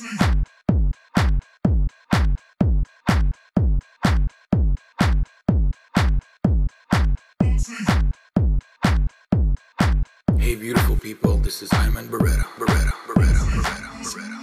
Hey beautiful people, this is Aiman Beretta, Beretta, Beretta, Beretta, Beretta.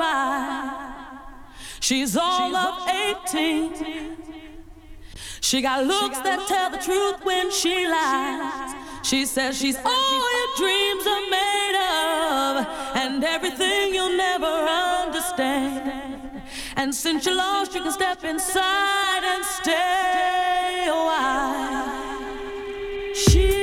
By. She's all of 18. She got looks that tell the truth when she lies. She says she's all your dreams are made of, and everything you'll never understand. And since you're lost, you can step inside and stay a while. She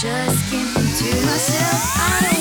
just keep to myself. I don't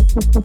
Let